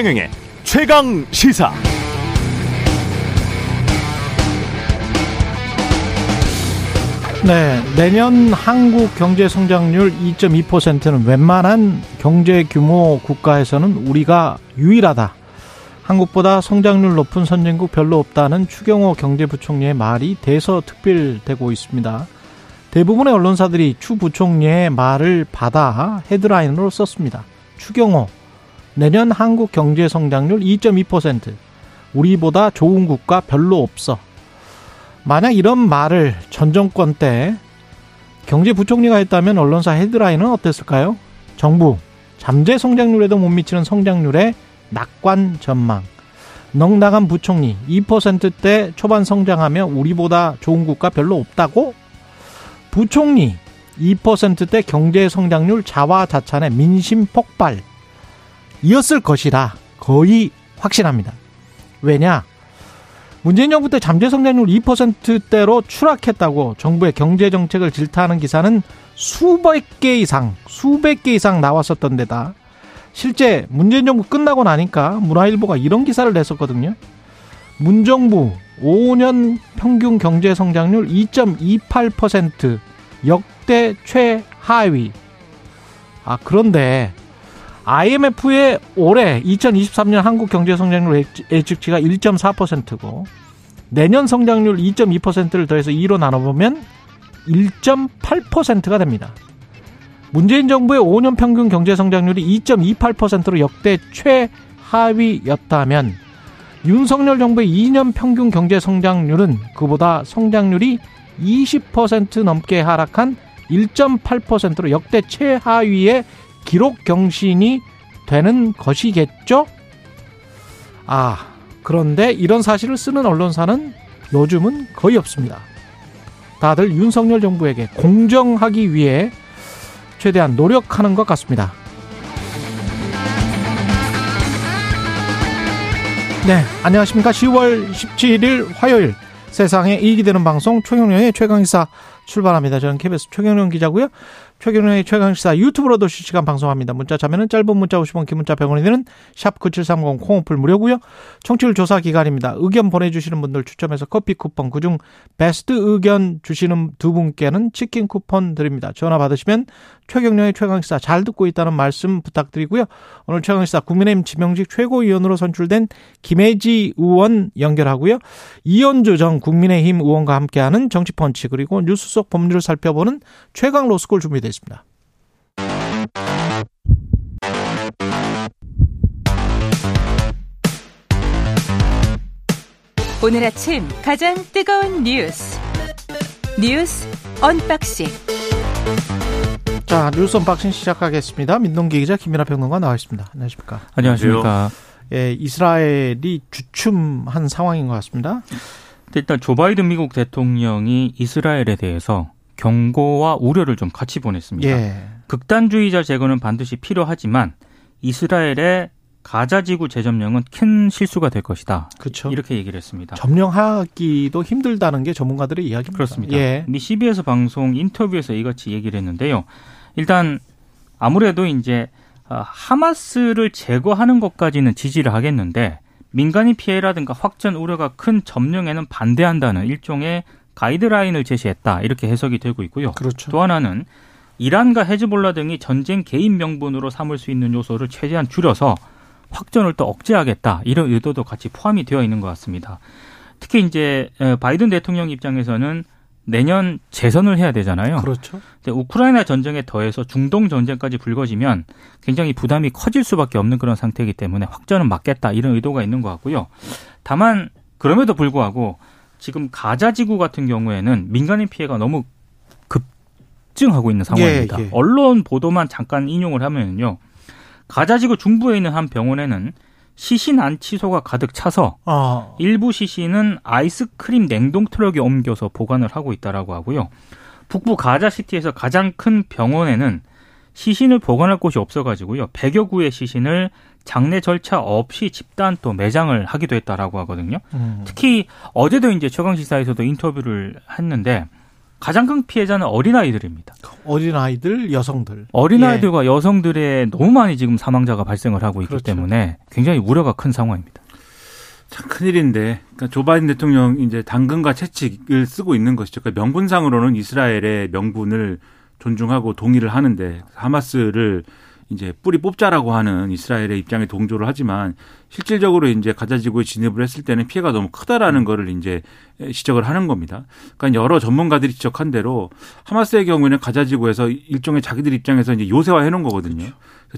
최경영의 최강 시사. 네, 내년 한국 경제 성장률 2.2%는 웬만한 경제 규모 국가에서는 우리가 유일하다. 한국보다 성장률 높은 선진국 별로 없다는 추경호 경제부총리의 말이 대서특필되고 있습니다. 대부분의 언론사들이 추 부총리의 말을 받아 헤드라인으로 썼습니다. 추경호 내년 한국 경제 성장률 2.2% 우리보다 좋은 국가 별로 없어. 만약 이런 말을 전 정권 때 경제부총리가 했다면 언론사 헤드라인은 어땠을까요? 정부 잠재 성장률에도 못 미치는 성장률의 낙관 전망. 넉나간 부총리 2%대 초반 성장하며 우리보다 좋은 국가 별로 없다고? 부총리 2%대 경제 성장률 자화자찬의 민심 폭발. 이었을 것이라 거의 확신합니다. 왜냐? 문재인 정부 때 잠재 성장률 2%대로 추락했다고 정부의 경제 정책을 질타하는 기사는 수백 개 이상, 수백 개 이상 나왔었던 데다 실제 문재인 정부 끝나고 나니까 문화일보가 이런 기사를 냈었거든요. 문정부 5년 평균 경제 성장률 2.28% 역대 최하위. 아, 그런데 IMF의 올해 2023년 한국 경제 성장률 예측치가 1.4%고 내년 성장률 2.2%를 더해서 2로 나눠보면 1.8%가 됩니다. 문재인 정부의 5년 평균 경제 성장률이 2.28%로 역대 최하위였다면 윤석열 정부의 2년 평균 경제 성장률은 그보다 성장률이 20% 넘게 하락한 1.8%로 역대 최하위의 기록 경신이 되는 것이겠죠? 아, 그런데 이런 사실을 쓰는 언론사는 요즘은 거의 없습니다. 다들 윤석열 정부에게 공정하기 위해 최대한 노력하는 것 같습니다. 네, 안녕하십니까. 10월 17일 화요일 세상에 이익이 되는 방송 최경련의 최강의사 출발합니다. 저는 KBS 최경련 기자고요. 최경련의 최강시사 유튜브로도 실시간 방송합니다. 문자 자면은 짧은 문자 50원, 긴 문자 100원이 되는 샵 9730 콩오플 무료고요. 청취율 조사 기간입니다. 의견 보내주시는 분들 추첨해서 커피 쿠폰 그중 베스트 의견 주시는 두 분께는 치킨 쿠폰 드립니다. 전화 받으시면 최경련의 최강시사 잘 듣고 있다는 말씀 부탁드리고요. 오늘 최강시사 국민의힘 지명직 최고위원으로 선출된 김혜지 의원 연결하고요. 이현주 전 국민의힘 의원과 함께하는 정치펀치 그리고 뉴스 속 법률을 살펴보는 최강 로스쿨 준비 되어 있습니다. 오늘 아침 가장 뜨거운 뉴스 뉴스 unboxing 자 뉴스 unboxing 시작하겠습니다. 민동기 기자 김민하 평론가 나와 있습니다. 안녕하십니까? 안녕하십니까? 예, 이스라엘이 주춤한 상황인 것 같습니다. 일단 조 바이든 미국 대통령이 이스라엘에 대해서 경고와 우려를 좀 같이 보냈습니다. 예. 극단주의자 제거는 반드시 필요하지만 이스라엘의 가자 지구 재점령은 큰 실수가 될 것이다. 그렇죠. 이렇게 얘기를 했습니다. 점령하기도 힘들다는 게 전문가들의 이야기입니다. 그렇습니다. 예. 미 CBS 방송 인터뷰에서 이같이 얘기를 했는데요. 일단 아무래도 이제 아, 하마스를 제거하는 것까지는 지지를 하겠는데 민간인 피해라든가 확전 우려가 큰 점령에는 반대한다는 일종의 가이드라인을 제시했다 이렇게 해석이 되고 있고요. 그렇죠. 또 하나는 이란과 헤즈볼라 등이 전쟁 개인 명분으로 삼을 수 있는 요소를 최대한 줄여서 확전을 또 억제하겠다 이런 의도도 같이 포함이 되어 있는 것 같습니다. 특히 이제 바이든 대통령 입장에서는 내년 재선을 해야 되잖아요. 그렇죠. 근데 우크라이나 전쟁에 더해서 중동 전쟁까지 불거지면 굉장히 부담이 커질 수밖에 없는 그런 상태이기 때문에 확전은 막겠다 이런 의도가 있는 것 같고요. 다만 그럼에도 불구하고 지금 가자 지구 같은 경우에는 민간인 피해가 너무 급증하고 있는 상황입니다. 예, 예. 언론 보도만 잠깐 인용을 하면요. 가자 지구 중부에 있는 한 병원에는 시신 안치소가 가득 차서 아. 일부 시신은 아이스크림 냉동 트럭에 옮겨서 보관을 하고 있다라고 하고요. 북부 가자시티에서 가장 큰 병원에는 시신을 보관할 곳이 없어가지고요. 100여 구의 시신을 장례 절차 없이 집단 또 매장을 하기도 했다라고 하거든요. 음. 특히 어제도 이제 최강 시사에서도 인터뷰를 했는데 가장 큰 피해자는 어린아이들입니다. 어린아이들, 여성들. 어린아이들과 예. 여성들의 너무 많이 지금 사망자가 발생을 하고 있기 그렇죠. 때문에 굉장히 우려가 큰 상황입니다. 참 큰일인데, 그러니까 조 바이든 대통령 이제 당근과 채찍을 쓰고 있는 것이죠. 그러니까 명분상으로는 이스라엘의 명분을 존중하고 동의를 하는데 하마스를 이제 뿌리 뽑자라고 하는 이스라엘의 입장에 동조를 하지만 실질적으로 이제 가자 지구에 진입을 했을 때는 피해가 너무 크다라는 거를 이제 지적을 하는 겁니다. 그러니까 여러 전문가들이 지적한 대로 하마스의 경우에는 가자 지구에서 일종의 자기들 입장에서 이제 요새화 해 놓은 거거든요.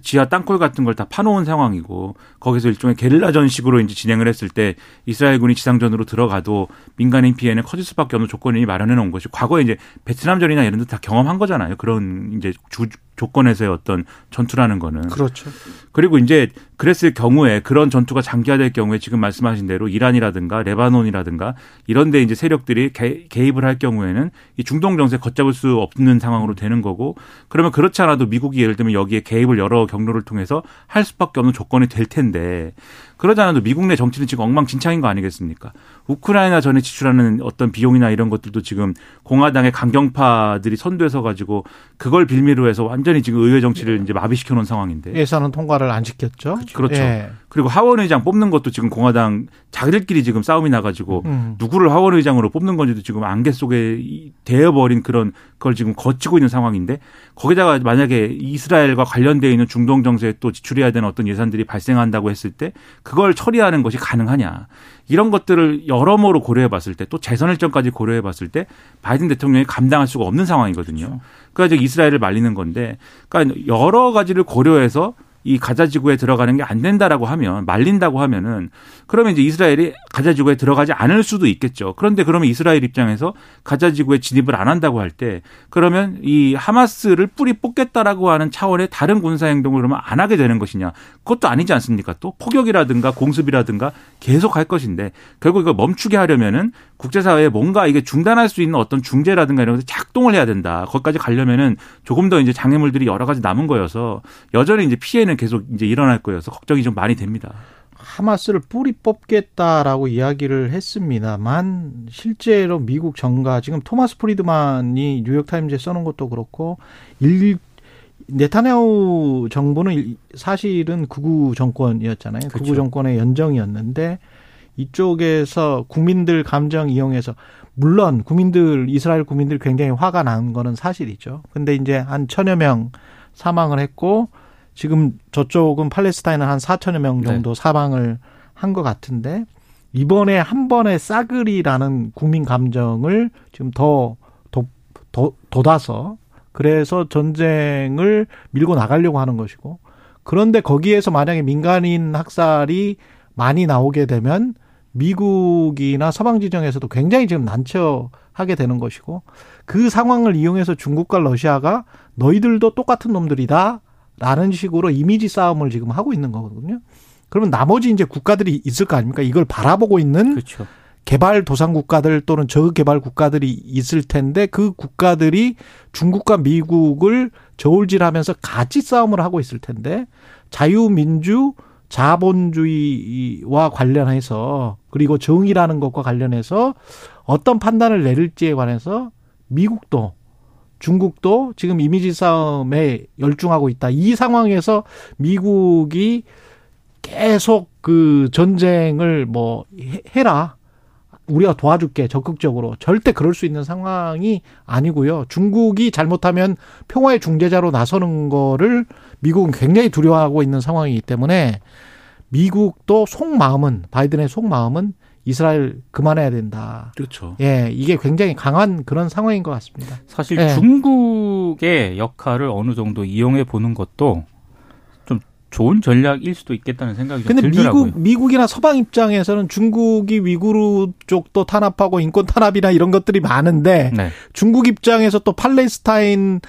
지하 땅굴 같은 걸 다 파놓은 상황이고 거기서 일종의 게릴라전식으로 이제 진행을 했을 때 이스라엘군이 지상전으로 들어가도 민간인 피해는 커질 수밖에 없는 조건이 마련해 놓은 것이 과거에 이제 베트남전이나 이런 데 다 경험한 거잖아요. 그런 이제 주, 조건에서의 어떤 전투라는 거는. 그렇죠. 그리고 이제 그랬을 경우에 그런 전투가 장기화될 경우에 지금 말씀하신 대로 이란이라든가 레바논이라든가 이런 데 이제 세력들이 개, 입을 할 경우에는 이 중동 정세 걷잡을 수 없는 상황으로 되는 거고 그러면 그렇지 않아도 미국이 예를 들면 여기에 개입을 여러 경로를 통해서 할 수밖에 없는 조건이 될 텐데 그러지 않아도 미국 내 정치는 지금 엉망진창인 거 아니겠습니까? 우크라이나 전에 지출하는 어떤 비용이나 이런 것들도 지금 공화당의 강경파들이 선두에서 가지고 그걸 빌미로 해서 완전히 지금 의회 정치를 이제 마비시켜 놓은 상황인데. 예산은 통과를 안 시켰죠. 그렇죠. 예. 그리고 하원 의장 뽑는 것도 지금 공화당 자기들끼리 지금 싸움이 나가지고 음. 누구를 하원 의장으로 뽑는 건지도 지금 안개 속에 되어버린 그런 그걸 지금 거치고 있는 상황인데 거기다가 만약에 이스라엘과 관련되어 있는 중동 정세에 또 지출해야 되는 어떤 예산들이 발생한다고 했을 때 그걸 처리하는 것이 가능하냐 이런 것들을 여러모로 고려해 봤을 때 또 재선 일정까지 고려해 봤을 때 바이든 대통령이 감당할 수가 없는 상황이거든요. 그러니까 이스라엘을 말리는 건데 그러니까 여러 가지를 고려해서 이 가자 지구에 들어가는 게 안 된다라고 하면 말린다고 하면은 그러면 이제 이스라엘이 가자 지구에 들어가지 않을 수도 있겠죠. 그런데 그러면 이스라엘 입장에서 가자 지구에 진입을 안 한다고 할 때 그러면 이 하마스를 뿌리 뽑겠다라고 하는 차원의 다른 군사 행동을 그러면 안 하게 되는 것이냐? 그것도 아니지 않습니까? 또 포격이라든가 공습이라든가 계속 할 것인데 결국 이걸 멈추게 하려면은 국제사회에 뭔가 이게 중단할 수 있는 어떤 중재라든가 이런 것을 작동을 해야 된다. 거기까지 가려면은 조금 더 이제 장애물들이 여러 가지 남은 거여서 여전히 이제 피해는 계속 이제 일어날 거여서 걱정이 좀 많이 됩니다. 하마스를 뿌리 뽑겠다라고 이야기를 했습니다만 실제로 미국 정가 지금 토마스 프리드만이 뉴욕타임즈에 써놓은 것도 그렇고 일 네타냐후 정부는 사실은 극우 정권이었잖아요. 그렇죠. 극우 정권의 연정이었는데 이쪽에서 국민들 감정 이용해서 물론 국민들 이스라엘 국민들 굉장히 화가 난 거는 사실이죠. 근데 이제 한 천여 명 사망을 했고 지금 저쪽은 팔레스타인은 한 4천여 명 정도 네. 사망을 한 것 같은데 이번에 한 번에 싸그리라는 국민 감정을 지금 더, 더, 더, 돋아서 그래서 전쟁을 밀고 나가려고 하는 것이고 그런데 거기에서 만약에 민간인 학살이 많이 나오게 되면 미국이나 서방 지정에서도 굉장히 지금 난처하게 되는 것이고 그 상황을 이용해서 중국과 러시아가 너희들도 똑같은 놈들이다 라는 식으로 이미지 싸움을 지금 하고 있는 거거든요. 그러면 나머지 이제 국가들이 있을 거 아닙니까? 이걸 바라보고 있는 그렇죠. 개발 도상 국가들 또는 저개발 국가들이 있을 텐데 그 국가들이 중국과 미국을 저울질하면서 같이 싸움을 하고 있을 텐데 자유민주 자본주의와 관련해서 그리고 정의라는 것과 관련해서 어떤 판단을 내릴지에 관해서 미국도 중국도 지금 이미지 싸움에 열중하고 있다. 이 상황에서 미국이 계속 그 전쟁을 뭐 해라. 우리가 도와줄게 적극적으로 절대 그럴 수 있는 상황이 아니고요. 중국이 잘못하면 평화의 중재자로 나서는 거를 미국은 굉장히 두려워하고 있는 상황이기 때문에 미국도 속마음은 바이든의 속마음은 이스라엘 그만해야 된다. 그렇죠. 예, 이게 굉장히 강한 그런 상황인 것 같습니다. 사실 예. 중국의 역할을 어느 정도 이용해 보는 것도 좋은 전략일 수도 있겠다는 생각이 근데 들더라고요. 미국 미국이나 서방 입장에서는 중국이 위구르 쪽도 탄압하고 인권 탄압이나 이런 것들이 많은데 네. 중국 입장에서 또 팔레스타인의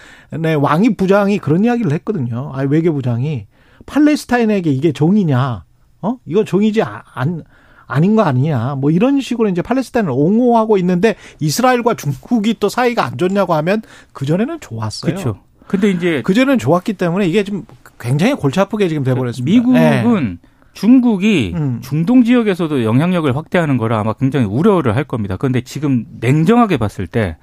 왕위 부장이 그런 이야기를 했거든요. 아 외교부장이 팔레스타인에게 이게 종이냐? 어? 이거 종이지 안 아닌 거 아니냐. 뭐 이런 식으로 이제 팔레스타인을 옹호하고 있는데 이스라엘과 중국이 또 사이가 안 좋냐고 하면 그전에는 좋았어요. 그렇죠. 근데 이제 그전에는 좋았기 때문에 이게 좀 굉장히 골치 아프게 지금 돼 버렸습니다. 미국은 네. 중국이 음. 중동 지역에서도 영향력을 확대하는 거라 아마 굉장히 우려를 할 겁니다. 그런데 지금 냉정하게 봤을 때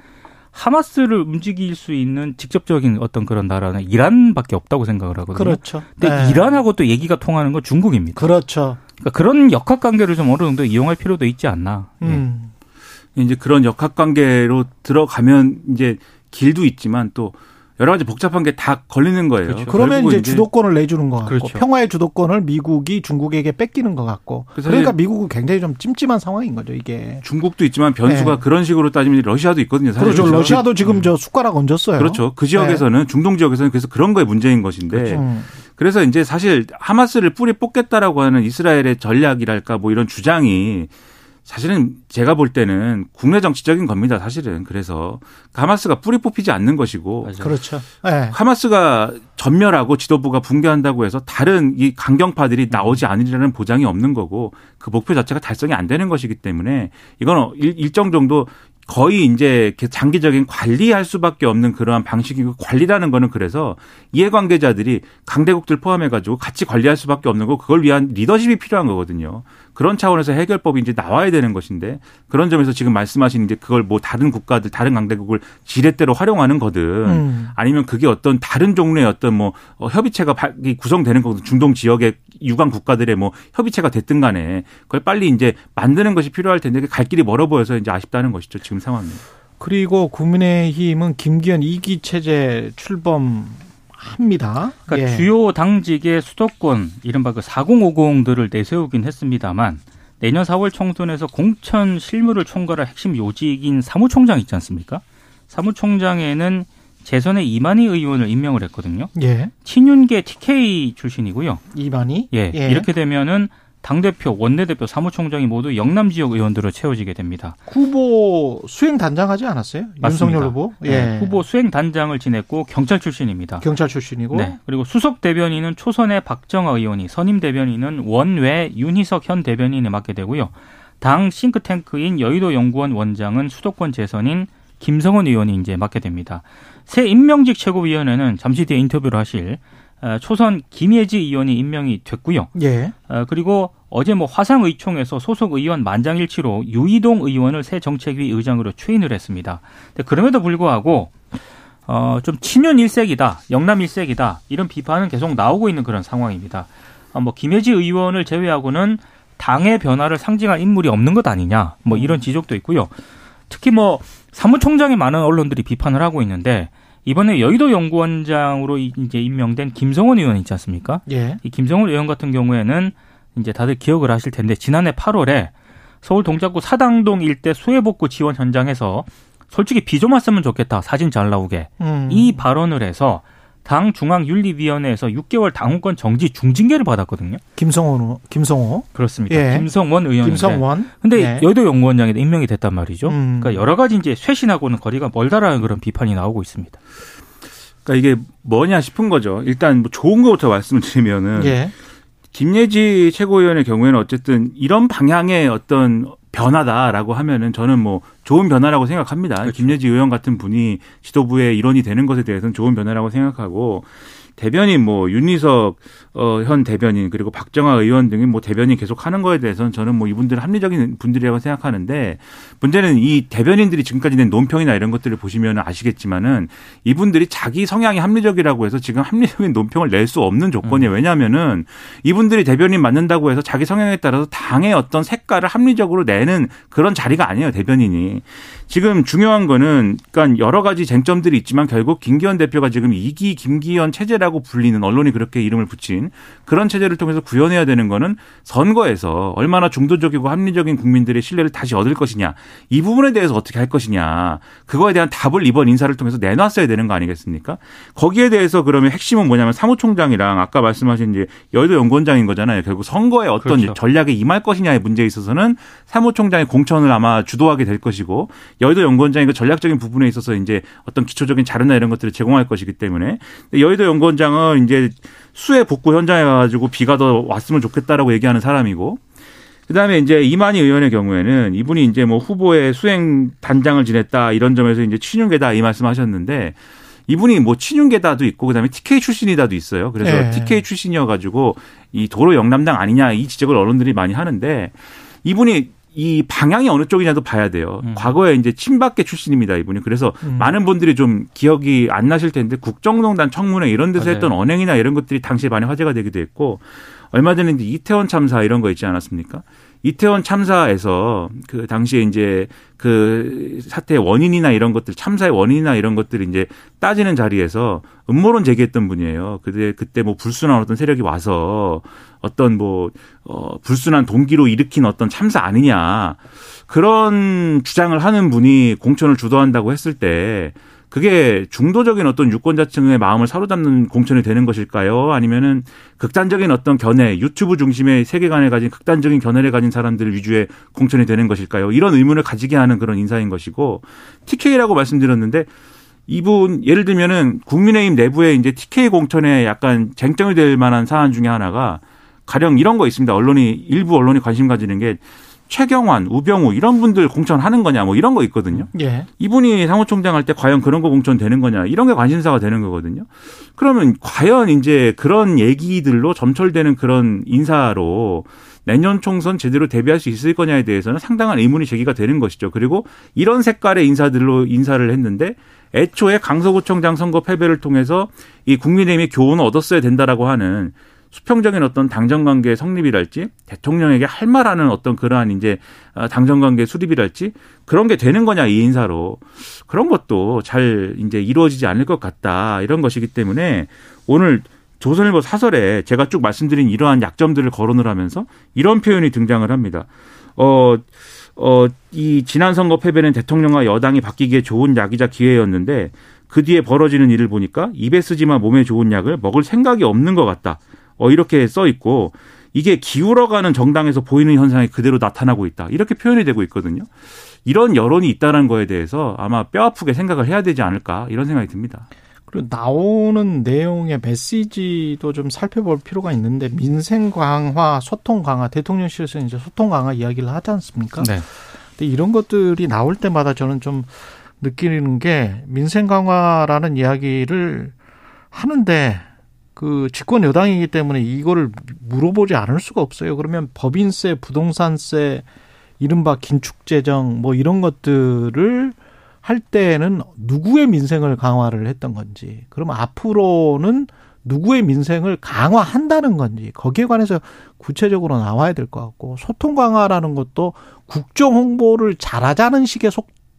하마스를 움직일 수 있는 직접적인 어떤 그런 나라는 이란밖에 없다고 생각을 하거든요. 그렇죠. 근데 네. 이란하고 또 얘기가 통하는 건 중국입니다. 그렇죠. 그러니까 그런 역학 관계를 좀 어느 정도 이용할 필요도 있지 않나. 예. 음. 이제 그런 역학 관계로 들어가면 이제 길도 있지만 또 여러 가지 복잡한 게 다 걸리는 거예요. 그렇죠. 그러면 결국은 이제 주도권을 내주는 것 같고 그렇죠. 평화의 주도권을 미국이 중국에게 뺏기는 것 같고 그러니까 이제- 미국은 굉장히 좀 찜찜한 상황인 거죠 이게. 중국도 있지만 변수가 네. 그런 식으로 따지면 러시아도 있거든요. 사실. 그렇죠. 그래서 러시아도 지금 저 숟가락 얹었어요. 그렇죠. 그 지역에서는 중동 지역에서는 그래서 그런 거에 문제인 것인데 음. 그래서 이제 사실 하마스를 뿌리 뽑겠다라고 하는 이스라엘의 전략이랄까 뭐 이런 주장이 사실은 제가 볼 때는 국내 정치적인 겁니다. 사실은 그래서 하마스가 뿌리 뽑히지 않는 것이고 맞아요. 그렇죠. 네. 하마스가 전멸하고 지도부가 붕괴한다고 해서 다른 이 강경파들이 나오지 않으리라는 보장이 없는 거고 그 목표 자체가 달성이 안 되는 것이기 때문에 이건 일- 일정 정도 거의 이제 장기적인 관리할 수밖에 없는 그러한 방식이고 관리라는 거는 그래서 이해관계자들이 강대국들 포함해가지고 같이 관리할 수밖에 없는 거 그걸 위한 리더십이 필요한 거거든요. 그런 차원에서 해결법이 이제 나와야 되는 것인데 그런 점에서 지금 말씀하신 이제 그걸 뭐 다른 국가들 다른 강대국을 지렛대로 활용하는 거든 음. 아니면 그게 어떤 다른 종류의 어떤 뭐 어, 협의체가 구성되는 거든 중동 지역의 유관 국가들의 뭐 협의체가 됐든 간에 그걸 빨리 이제 만드는 것이 필요할 텐데 갈 길이 멀어 보여서 이제 아쉽다는 것이죠 지금 상황은. 그리고 국민의힘은 김기현 2기 체제 출범 합니다. 그러니까 예. 주요 당직의 수도권 이른바 그 4050들을 내세우긴 했습니다만 내년 4월 총선에서 공천 실무를 총괄할 핵심 요직인 사무총장 있지 않습니까? 사무총장에는 재선의 이만희 의원을 임명을 했거든요. 예. 친윤계 TK 출신이고요. 이반이 예, 이렇게 되면은 당대표, 원내대표, 사무총장이 모두 영남 지역 의원들로 채워지게 됩니다. 후보 수행 단장하지 않았어요? 맞습니다. 윤석열 후보. 예. 네, 후보 수행 단장을 지냈고 경찰 출신입니다. 경찰 출신이고. 네. 그리고 수석 대변인은 초선의 박정아 의원이, 선임 대변인은 원외 윤희석 현 대변인에 맡게 되고요. 당 싱크탱크인 여의도 연구원 원장은 수도권 재선인 김성원 의원이 이제 맡게 됩니다. 새 임명직 최고위원회는 잠시 뒤에 인터뷰를 하실 어, 초선 김예지 의원이 임명이 됐고요. 예. 어, 그리고 어제 뭐 화상의총에서 소속 의원 만장일치로 유이동 의원을 새 정책위 의장으로 추인을 했습니다. 그럼에도 불구하고 어, 좀 친윤 일색이다, 영남 일색이다 이런 비판은 계속 나오고 있는 그런 상황입니다. 어, 뭐 김혜지 의원을 제외하고는 당의 변화를 상징할 인물이 없는 것 아니냐, 뭐 이런 지적도 있고요. 특히 뭐 사무총장에 많은 언론들이 비판을 하고 있는데 이번에 여의도 연구원장으로 이제 임명된 김성원 의원 있지 않습니까? 예. 이 김성훈 의원 같은 경우에는 이제 다들 기억을 하실 텐데 지난해 8월에 서울 동작구 사당동 일대 수해복구 지원 현장에서 솔직히 비 좀 왔으면 좋겠다 사진 잘 나오게 음. 이 발언을 해서 당 중앙윤리위원회에서 6개월 당원권 정지 중징계를 받았거든요. 김성호 김성호. 그렇습니다. 예. 김성원 의원인데. 김성원. 근데 예. 여의도 연구원장에 임명이 됐단 말이죠. 음. 그러니까 여러 가지 이제 쇄신하고는 거리가 멀다라는 그런 비판이 나오고 있습니다. 그러니까 이게 뭐냐 싶은 거죠. 일단 뭐 좋은 거부터 말씀을 드리면은 예. 김예지 최고위원의 경우에는 어쨌든 이런 방향의 어떤 변화다라고 하면은 저는 뭐 좋은 변화라고 생각합니다. 그렇죠. 김예지 의원 같은 분이 지도부의 일원이 되는 것에 대해서는 좋은 변화라고 생각하고 대변인 뭐 윤희석 어, 현 대변인 그리고 박정아 의원 등이 뭐 대변인 계속 하는 거에 대해서는 저는 뭐 이분들은 합리적인 분들이라고 생각하는데 문제는 이 대변인들이 지금까지 낸 논평이나 이런 것들을 보시면 아시겠지만은 이분들이 자기 성향이 합리적이라고 해서 지금 합리적인 논평을 낼 수 없는 조건이에요. 왜냐하면은 이분들이 대변인 맡는다고 해서 자기 성향에 따라서 당의 어떤 색깔을 합리적으로 내는 그런 자리가 아니에요. 대변인이. 지금 중요한 거는 그러니까 여러 가지 쟁점들이 있지만 결국 김기현 대표가 지금 이기 김기현 체제라고 불리는 언론이 그렇게 이름을 붙인 그런 체제를 통해서 구현해야 되는 거는 선거에서 얼마나 중도적이고 합리적인 국민들의 신뢰를 다시 얻을 것이냐 이 부분에 대해서 어떻게 할 것이냐 그거에 대한 답을 이번 인사를 통해서 내놨어야 되는 거 아니겠습니까? 거기에 대해서 그러면 핵심은 뭐냐면 사무총장이랑 아까 말씀하신 이제 여의도 연구원장인 거잖아요. 결국 선거에 어떤 그렇죠. 전략에 임할 것이냐의 문제에 있어서는 사무총장의 공천을 아마 주도하게 될 것이고 여의도 연구원장이 그 전략적인 부분에 있어서 이제 어떤 기초적인 자료나 이런 것들을 제공할 것이기 때문에 여의도 연구원장은 이제 수해 복구 현장에 가가지고 비가 더 왔으면 좋겠다라고 얘기하는 사람이고 그다음에 이제 이만희 의원의 경우에는 이분이 이제 뭐 후보의 수행 단장을 지냈다 이런 점에서 이제 친윤계다 이 말씀하셨는데 이분이 뭐 친윤계다도 있고 그다음에 TK 출신이다도 있어요. 그래서 네. TK 출신이어 가지고 이 도로 영남당 아니냐 이 지적을 언론들이 많이 하는데 이분이 이 방향이 어느 쪽이냐도 봐야 돼요. 음. 과거에 이제 친박계 출신입니다, 이분이. 그래서 음. 많은 분들이 좀 기억이 안 나실 텐데 국정농단 청문회 이런 데서 맞아요. 했던 언행이나 이런 것들이 당시에 많이 화제가 되기도 했고 얼마 전에 이제 이태원 참사 이런 거 있지 않았습니까? 이태원 참사에서 그 당시에 이제 그 사태의 원인이나 이런 것들 참사의 원인이나 이런 것들을 이제 따지는 자리에서 음모론 제기했던 분이에요. 그때 그때 뭐 불순한 어떤 세력이 와서 어떤 뭐 어, 불순한 동기로 일으킨 어떤 참사 아니냐 그런 주장을 하는 분이 공천을 주도한다고 했을 때 그게 중도적인 어떤 유권자층의 마음을 사로잡는 공천이 되는 것일까요? 아니면은 극단적인 어떤 견해, 유튜브 중심의 세계관을 가진 극단적인 견해를 가진 사람들 위주의 공천이 되는 것일까요? 이런 의문을 가지게 하는 그런 인사인 것이고 TK라고 말씀드렸는데 이분 예를 들면은 국민의힘 내부에 이제 TK 공천에 약간 쟁점이 될 만한 사안 중에 하나가 가령 이런 거 있습니다. 언론이 일부 언론이 관심 가지는 게 최경환, 우병우 이런 분들 공천하는 거냐 뭐 이런 거 있거든요. 예. 이분이 사무총장 할 때 과연 그런 거 공천 되는 거냐 이런 게 관심사가 되는 거거든요. 그러면 과연 이제 그런 얘기들로 점철되는 그런 인사로 내년 총선 제대로 대비할 수 있을 거냐에 대해서는 상당한 의문이 제기가 되는 것이죠. 그리고 이런 색깔의 인사들로 인사를 했는데 애초에 강서구청장 선거 패배를 통해서 이 국민의힘이 교훈을 얻었어야 된다라고 하는 수평적인 어떤 당정 관계 성립이랄지 대통령에게 할 말하는 어떤 그러한 이제 어, 당정 관계 수립이랄지 그런 게 되는 거냐 이 인사로 그런 것도 잘 이제 이루어지지 않을 것 같다 이런 것이기 때문에 오늘 조선일보 사설에 제가 쭉 말씀드린 이러한 약점들을 거론을 하면서 이런 표현이 등장을 합니다. 어, 어, 이 지난 선거 패배는 대통령과 여당이 바뀌기에 좋은 약이자 기회였는데 그 뒤에 벌어지는 일을 보니까 입에 쓰지만 몸에 좋은 약을 먹을 생각이 없는 것 같다. 어, 이렇게 써 있고 이게 기울어가는 정당에서 보이는 현상이 그대로 나타나고 있다. 이렇게 표현이 되고 있거든요. 이런 여론이 있다는 거에 대해서 아마 뼈 아프게 생각을 해야 되지 않을까 이런 생각이 듭니다. 그리고 나오는 내용의 메시지도 좀 살펴볼 필요가 있는데 민생 강화, 소통 강화, 대통령실에서 이제 소통 강화 이야기를 하지 않습니까? 네. 근데 이런 것들이 나올 때마다 저는 좀 느끼는 게 민생 강화라는 이야기를 하는데 그 집권 여당이기 때문에 이거를 물어보지 않을 수가 없어요. 그러면 법인세, 부동산세, 이른바 긴축재정 뭐 이런 것들을 할 때는 누구의 민생을 강화를 했던 건지, 그럼 앞으로는 누구의 민생을 강화한다는 건지 거기에 관해서 구체적으로 나와야 될 것 같고 소통 강화라는 것도 국정 홍보를 잘하자는 식의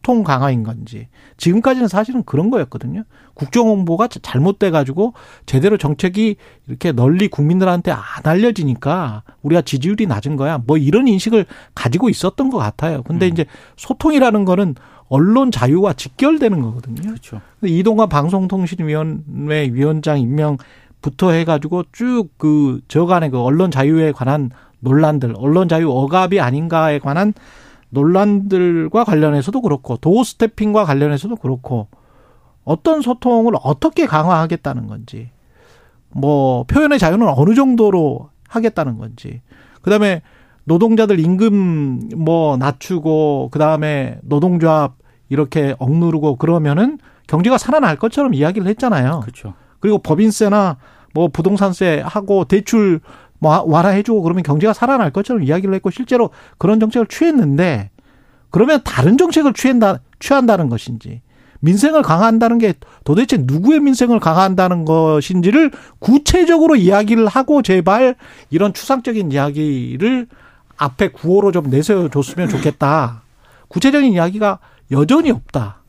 소통 강화인 건지 지금까지는 사실은 그런 거였거든요. 국정 홍보가 잘못돼 가지고 제대로 정책이 이렇게 널리 국민들한테 안 알려지니까 우리가 지지율이 낮은 거야. 뭐 이런 인식을 가지고 있었던 것 같아요. 근데 음. 이제 소통이라는 거는 언론 자유와 직결되는 거거든요. 그렇죠. 근데 이동관 방송통신위원회 위원장 임명부터 해가지고 쭉 그 저간의 그 언론 자유에 관한 논란들, 언론 자유 억압이 아닌가에 관한 논란들과 관련해서도 그렇고 도어 스태핑과 관련해서도 그렇고 어떤 소통을 어떻게 강화하겠다는 건지 뭐 표현의 자유는 어느 정도로 하겠다는 건지 그다음에 노동자들 임금 뭐 낮추고 그다음에 노동조합 이렇게 억누르고 그러면은 경제가 살아날 것처럼 이야기를 했잖아요. 그렇죠. 그리고 법인세나 뭐 부동산세 하고 대출 뭐 완화해주고 그러면 경제가 살아날 것처럼 이야기를 했고 실제로 그런 정책을 취했는데 그러면 다른 정책을 취한다 취한다는 것인지 민생을 강화한다는 게 도대체 누구의 민생을 강화한다는 것인지를 구체적으로 이야기를 하고 제발 이런 추상적인 이야기를 앞에 구호로 좀 내세워 줬으면 좋겠다. 구체적인 이야기가 여전히 없다.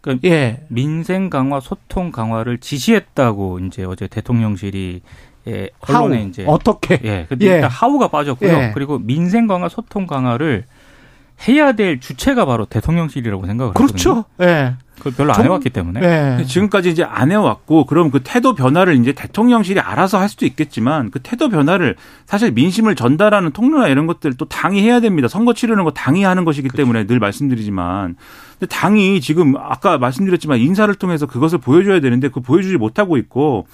그러니까 예. 민생 강화, 소통 강화를 지시했다고 이제 어제 대통령실이 예, 하우 언론에 이제 어떻게? 예, 근데 예. 일단 하우가 빠졌고요. 예. 그리고 민생 강화, 소통 강화를 해야 될 주체가 바로 대통령실이라고 생각을 하거든요. 그렇죠. 예. 그걸 별로 안 좀- 해왔기 때문에. 예. 지금까지 이제 안 해왔고 그럼 그 태도 변화를 이제 대통령실이 알아서 할 수도 있겠지만 그 태도 변화를 사실 민심을 전달하는 통로나 이런 것들 또 당이 해야 됩니다. 선거 치르는 거 당이 하는 것이기 때문에 늘 말씀드리지만 근데 당이 지금 아까 말씀드렸지만 인사를 통해서 그것을 보여줘야 되는데 그 보여주지 못하고 있고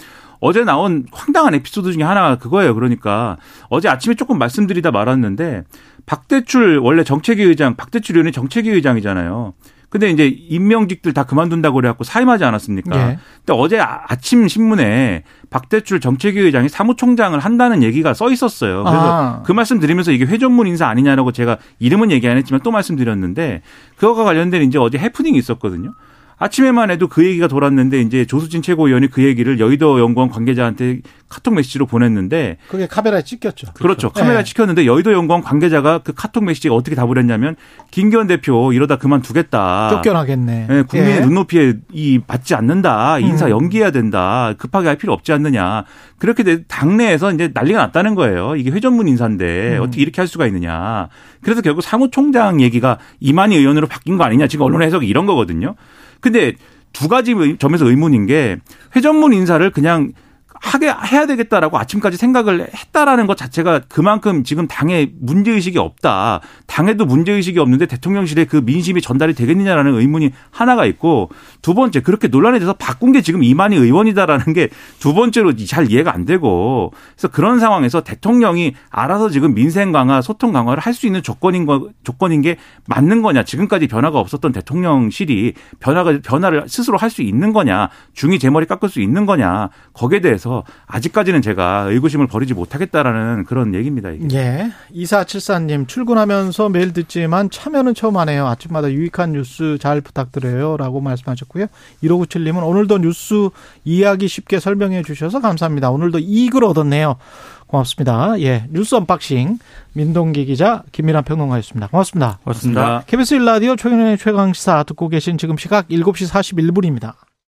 어제 나온 황당한 에피소드 중에 하나가 그거예요. 그러니까 어제 아침에 조금 말씀드리다 말았는데 박대출 원래 정책위 의장 박대출 의원이 정책위 의장이잖아요. 근데 이제 임명직들 다 그만둔다고 그래갖고 사임하지 않았습니까? 예. 근데 어제 아- 아침 신문에 박대출 정책위 의장이 사무총장을 한다는 얘기가 써 있었어요. 그래서 아. 그 말씀 드리면서 이게 회전문 인사 아니냐라고 제가 이름은 얘기 안 했지만 또 말씀드렸는데 그거가 관련된 이제 어제 해프닝이 있었거든요. 아침에만 해도 그 얘기가 돌았는데 이제 조수진 최고위원이 그 얘기를 여의도 연구원 관계자한테 카톡 메시지로 보냈는데 그게 카메라에 찍혔죠. 그렇죠. 카메라 예. 찍혔는데 여의도 연구원 관계자가 그 카톡 메시지가 어떻게 답을 했냐면 김기현 대표 이러다 그만두겠다. 쫓겨나겠네. 예, 국민의 예. 눈높이에 이 맞지 않는다. 인사 음. 연기해야 된다. 급하게 할 필요 없지 않느냐. 그렇게 돼 당내에서 이제 난리가 났다는 거예요. 이게 회전문 인사인데 음. 어떻게 이렇게 할 수가 있느냐. 그래서 결국 사무총장 얘기가 이만희 의원으로 바뀐 거 아니냐. 지금 언론 해석이 이런 거거든요. 근데 두 가지 의- 점에서 의문인 게 회전문 인사를 그냥 하게 해야 되겠다라고 아침까지 생각을 했다라는 것 자체가 그만큼 지금 당에 문제 의식이 없다. 당에도 문제 의식이 없는데 대통령실에 그 민심이 전달이 되겠느냐라는 의문이 하나가 있고 두 번째 그렇게 논란이 돼서 바꾼 게 지금 이만희 의원이다라는 게 두 번째로 잘 이해가 안 되고 그래서 그런 상황에서 대통령이 알아서 지금 민생 강화, 소통 강화를 할 수 있는 조건인 거 조건인 게 맞는 거냐? 지금까지 변화가 없었던 대통령실이 변화가 변화를 스스로 할 수 있는 거냐? 중이 제 머리 깎을 수 있는 거냐? 거기에 대해서 아직까지는 제가 의구심을 버리지 못하겠다라는 그런 얘기입니다. 이게. 예. 2474님, 출근하면서 매일 듣지만 참여는 처음 하네요. 아침마다 유익한 뉴스 잘 부탁드려요. 라고 말씀하셨고요. 1597님은 오늘도 뉴스 이야기 쉽게 설명해 주셔서 감사합니다. 오늘도 이익을 얻었네요. 고맙습니다. 예. 뉴스 unboxing. 민동기 기자, 김민환 평론가였습니다. 고맙습니다. 고맙습니다. KBS 1라디오 최근의 최강시사 듣고 계신 지금 시각 7시 41분입니다.